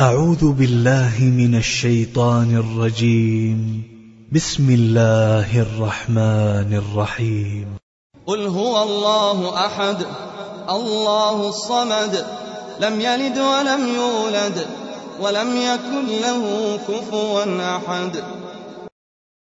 أعوذ بالله من الشيطان الرجيم. بسم الله الرحمن الرحيم. قل هو الله أحد الله الصمد لم يلد ولم يولد ولم يكن له كفوا أحد